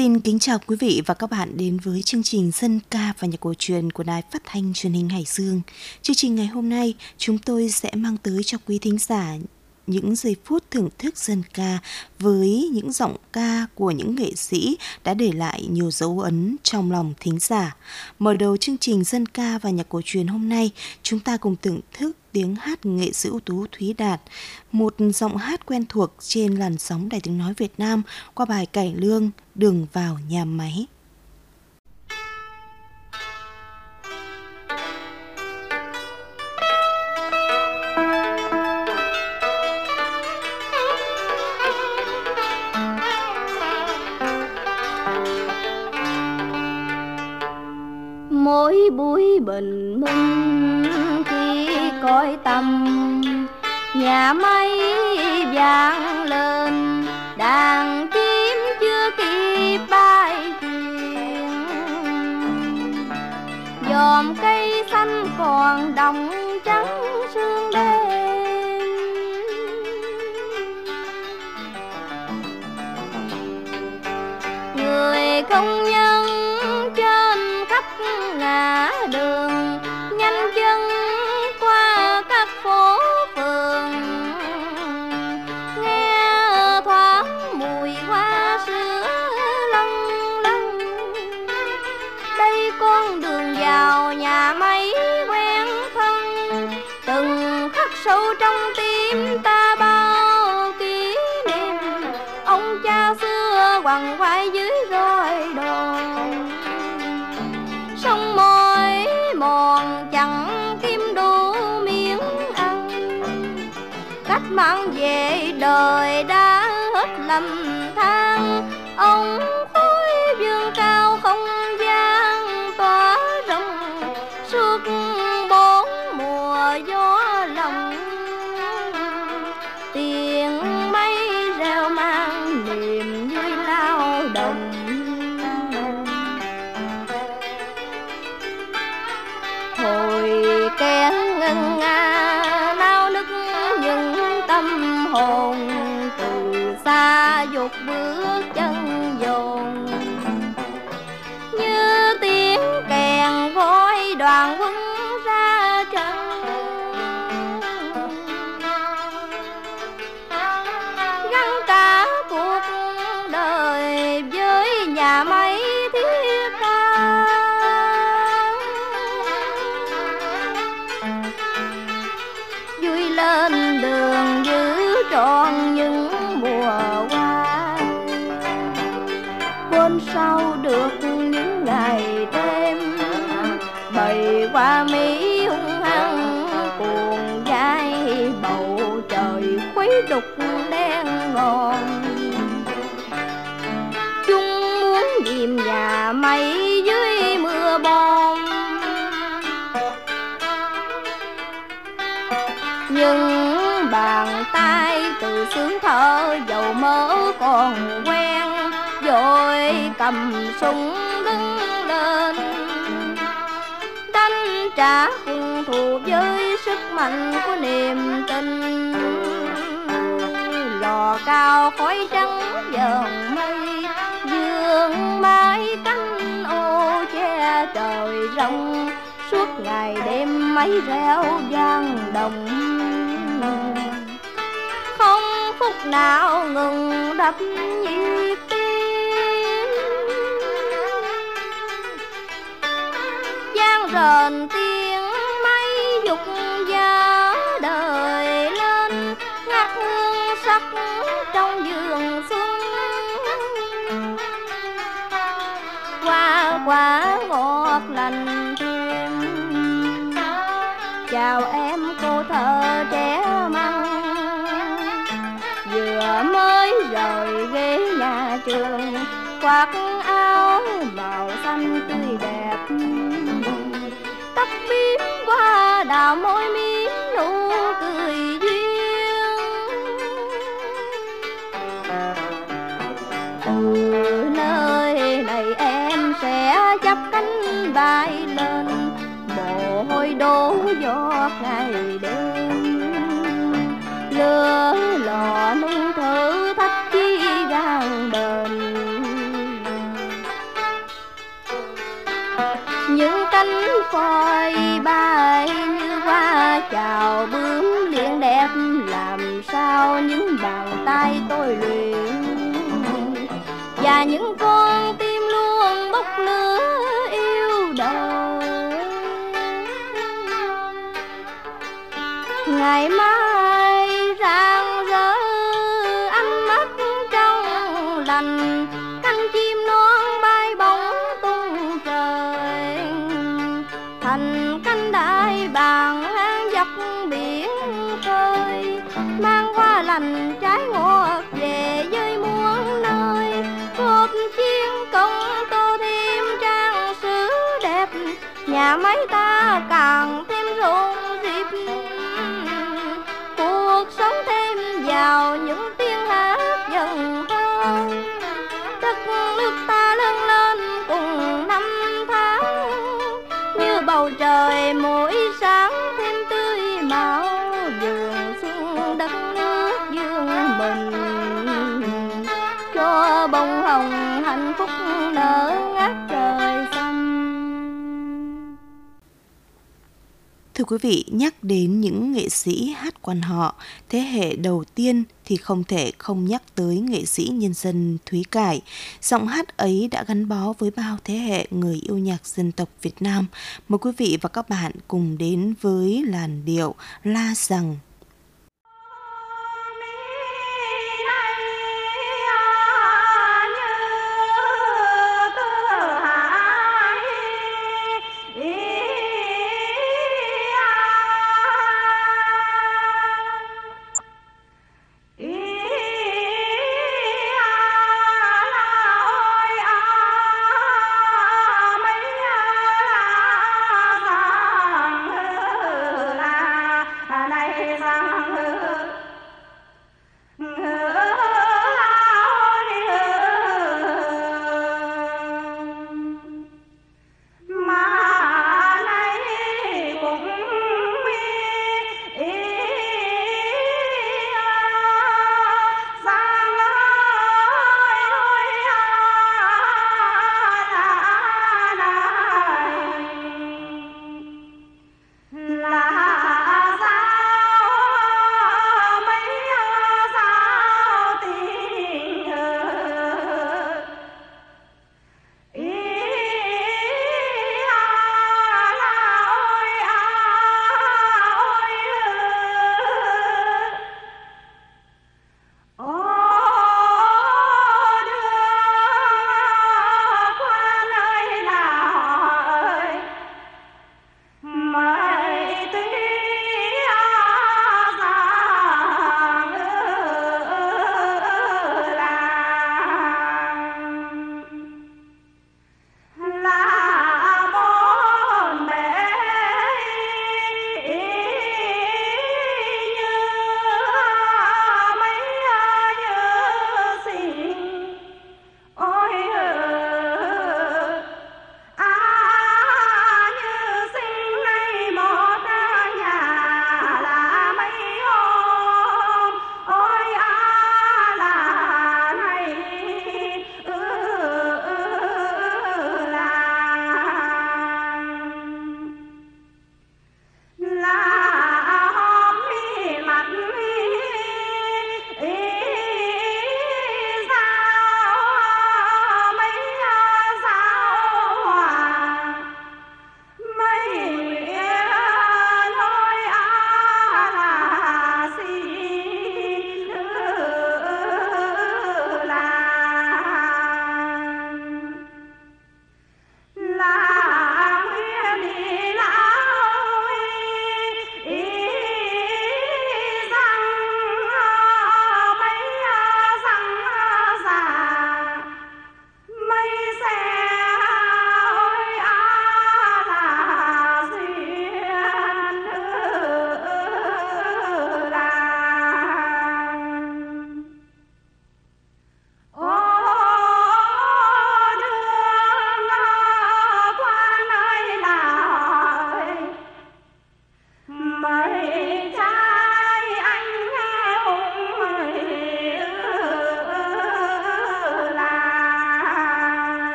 Xin kính chào quý vị và các bạn đến với chương trình dân ca và nhạc cổ truyền của Đài Phát thanh Truyền hình Hải Dương. Chương trình ngày hôm nay chúng tôi sẽ mang tới cho quý thính giả những giây phút thưởng thức dân ca với những giọng ca của những nghệ sĩ đã để lại nhiều dấu ấn trong lòng thính giả. Mở đầu chương trình dân ca và nhạc cổ truyền hôm nay, chúng ta cùng thưởng thức tiếng hát nghệ sĩ ưu tú Thúy Đạt, một giọng hát quen thuộc trên làn sóng Đài tiếng nói Việt Nam qua bài cải lương Đường vào nhà máy. Hồn. Từ xa dục bước nhưng bàn tay từ sướng thở dầu mỡ còn quen, rồi cầm súng đứng lên. Đánh trả quân thù với sức mạnh của niềm tin. Lò cao khói trắng dần mây dương mái cánh ô che trời rộng. Suốt ngày đêm máy reo vang đồng lúc nào ngừng đập nhịp tim. Vang rền tiếng mây dục giá đời lên ngắt hương sắc trong giường xuân. Qua quả ngọt lành thêm. Chào em. qua đào môi mi, nụ cười duyên. Từ nơi này em sẽ chắp cánh bay lên, mồ hôi đổ giọt ngày đêm. Lửa lò nung thử thách chi gan đền những cánh phơi bay như hoa chào bướm liền đẹp. Làm sao những bàn tay tôi luyện? Và những con tim luôn bốc lửa yêu đời. Ngày mai bông hồng hạnh phúc nở ngát trời xanh Thưa quý vị, nhắc đến những nghệ sĩ hát quan họ, thế hệ đầu tiên thì không thể không nhắc tới nghệ sĩ nhân dân Thúy Cải. Giọng hát ấy đã gắn bó với bao thế hệ người yêu nhạc dân tộc Việt Nam. Mời quý vị và các bạn cùng đến với làn điệu La Rằng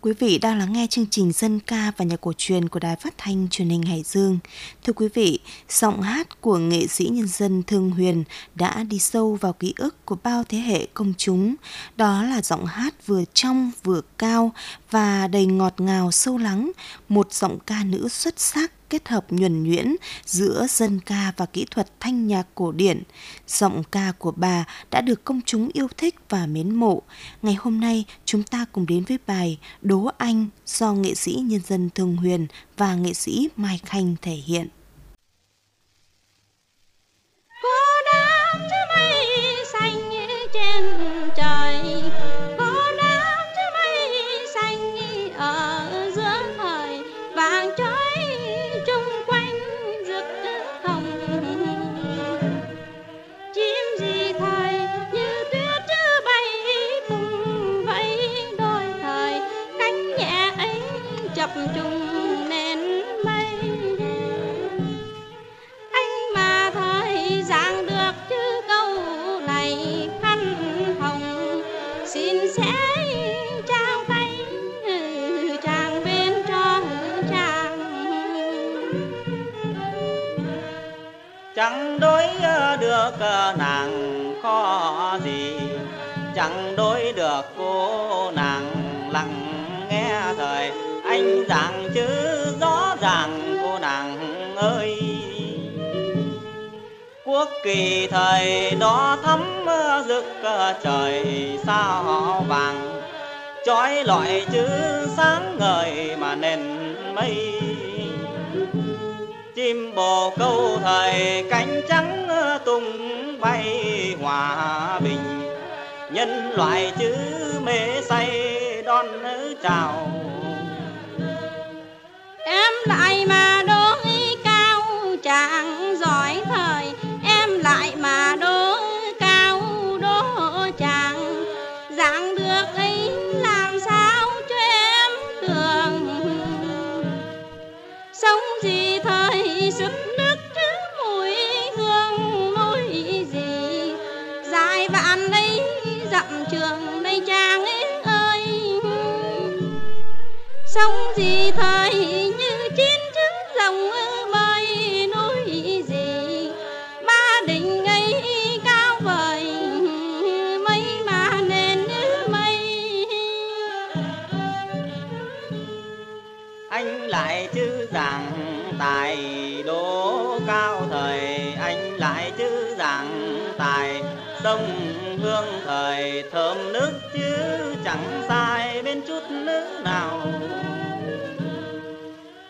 quý vị đang lắng nghe chương trình dân ca và nhạc cổ truyền của Đài Phát thanh Truyền hình Hải Dương. Thưa quý vị, giọng hát của nghệ sĩ nhân dân Thương Huyền đã đi sâu vào ký ức của bao thế hệ công chúng. Đó là giọng hát vừa trong vừa cao và đầy ngọt ngào sâu lắng, một giọng ca nữ xuất sắc kết hợp nhuần nhuyễn giữa dân ca và kỹ thuật thanh nhạc cổ điển. Giọng ca của bà đã được công chúng yêu thích và mến mộ. Ngày hôm nay, chúng ta cùng đến với bài Đố Anh do nghệ sĩ nhân dân Thường Huyền và nghệ sĩ Mai Khanh thể hiện. chẳng trời sao vàng. Trói lọi chữ sáng ngời mà nền mây. Chim bồ câu thời cánh trắng tung bay hòa bình. Nhân loại chữ mê say đón chào. Em lại mà anh lại chứ rằng tài đỗ cao thời, anh lại chứ rằng tài sông hương thời. Thơm nước chứ chẳng sai bên chút nước nào.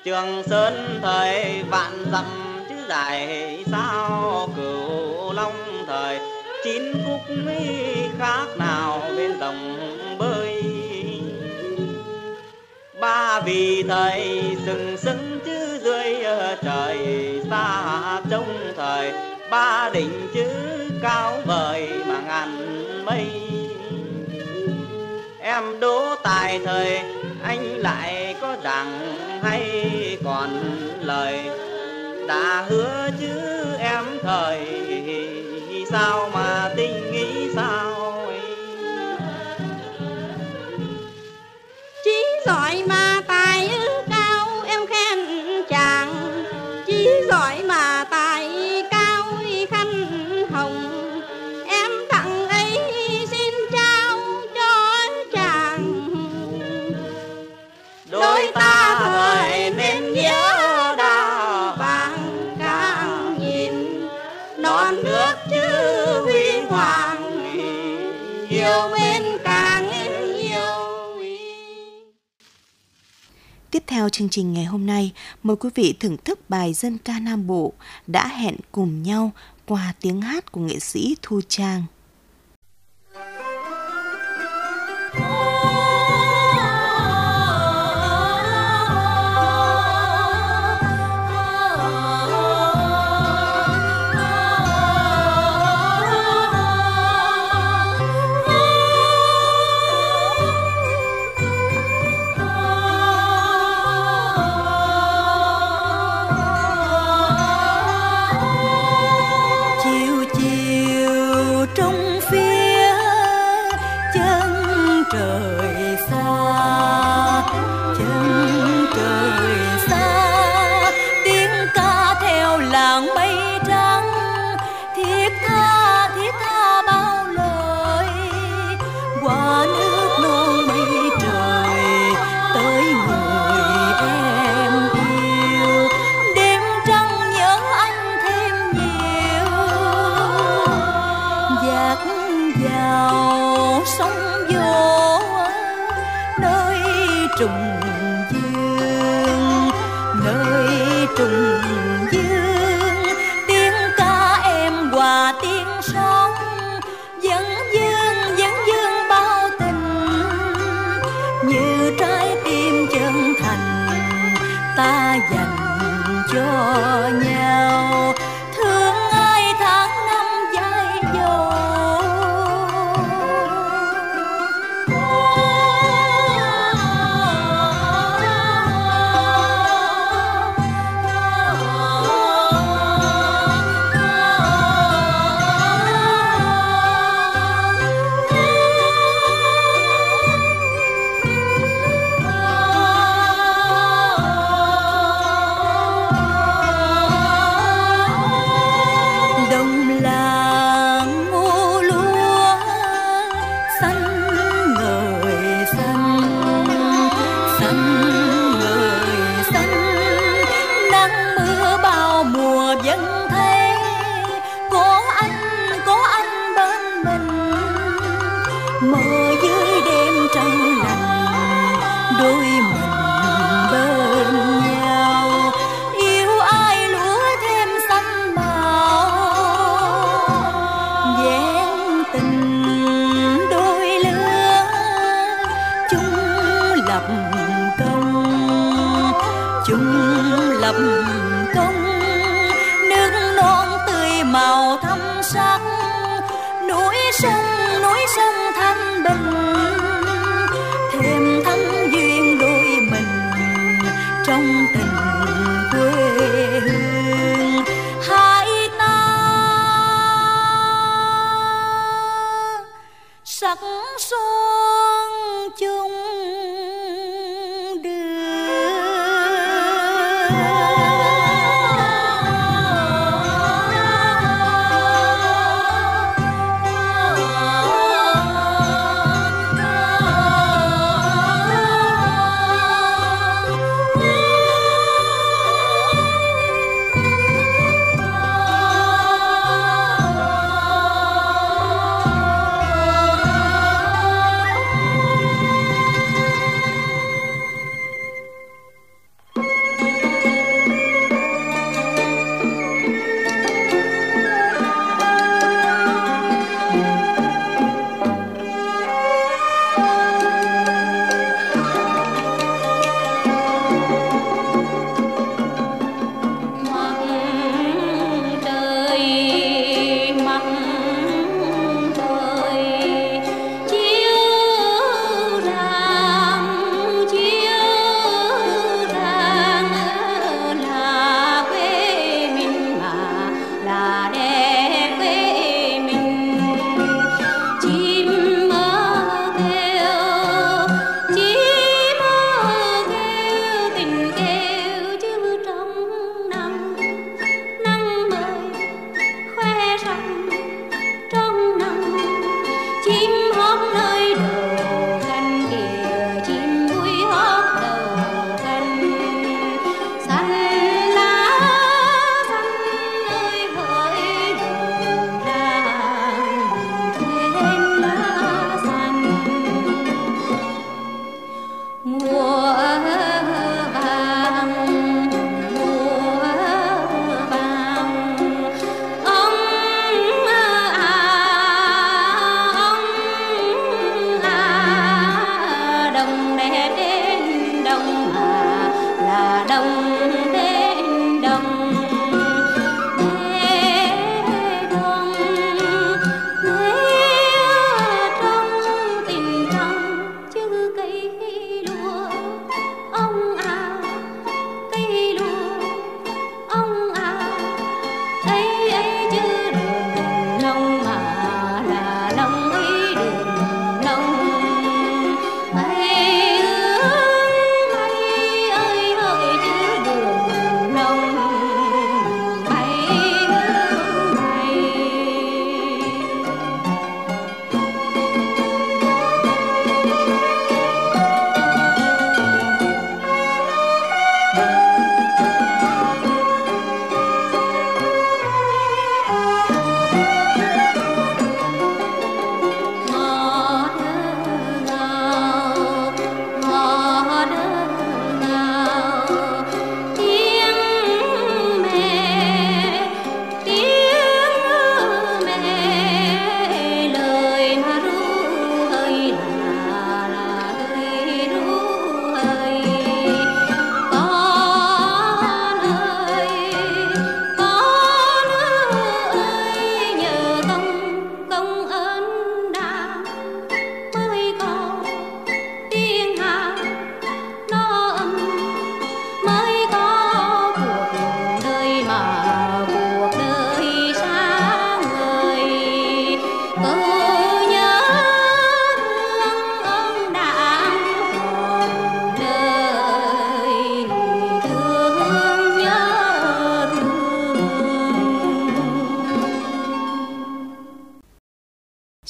Trường sơn thời vạn dặm chứ dài, sao cửu long thời? Chín khúc mi khác nào bên dòng vì thầy sừng sững chứ dưới ờ, trời xa trông thời. Ba đỉnh chữ cao vời mà ngàn mây. Em đố tài thời, anh lại có rằng hay còn lời? Đã hứa chứ em thời, sao mà tin Sau chương trình ngày hôm nay, mời quý vị thưởng thức bài dân ca Nam Bộ đã hẹn cùng nhau qua tiếng hát của nghệ sĩ Thu Trang. Nơi trùng xanh sắc son chưa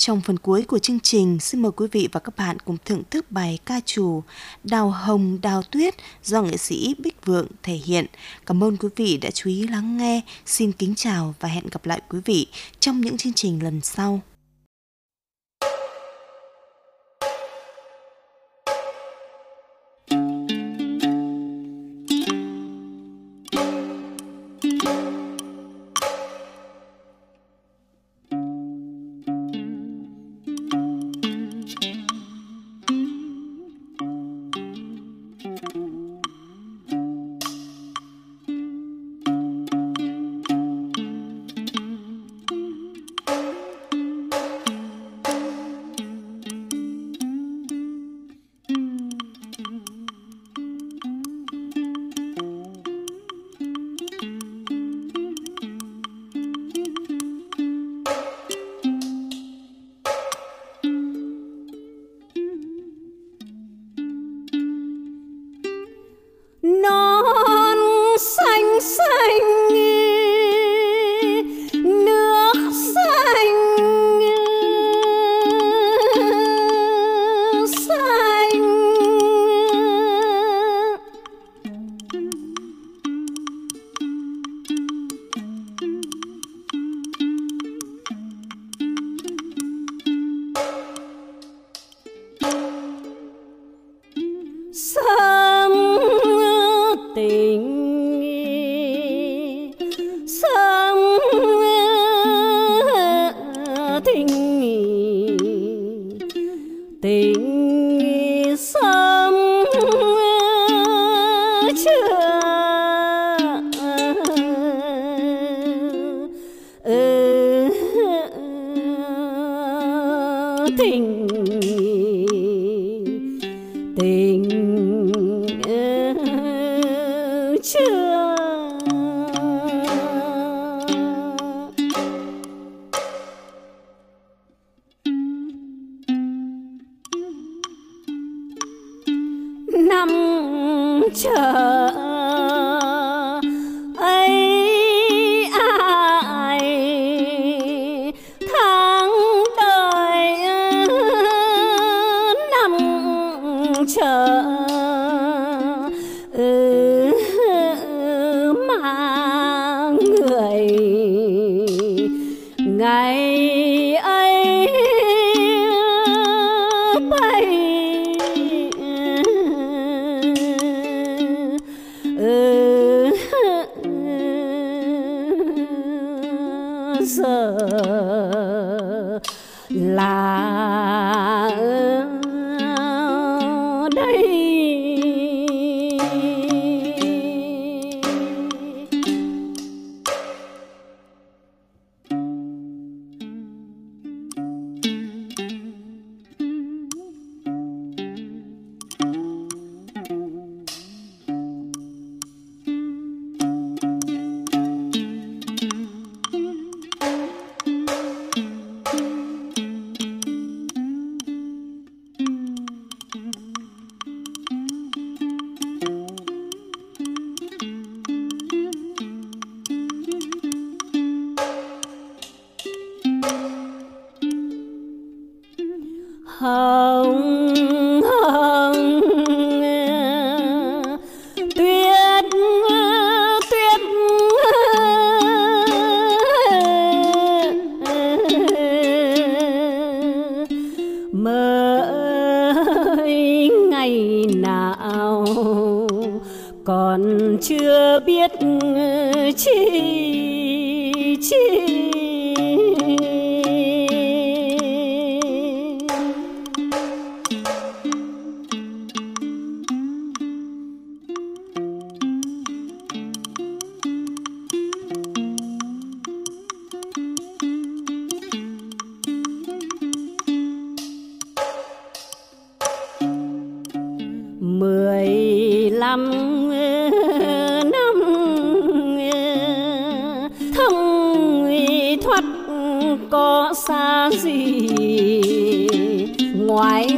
Trong phần cuối của chương trình, xin mời quý vị và các bạn cùng thưởng thức bài ca trù Đào Hồng Đào Tuyết do nghệ sĩ Bích Vượng thể hiện. Cảm ơn quý vị đã chú ý lắng nghe. Xin kính chào và hẹn gặp lại quý vị trong những chương trình lần sau. Năm năm thông thoát có xa gì ngoài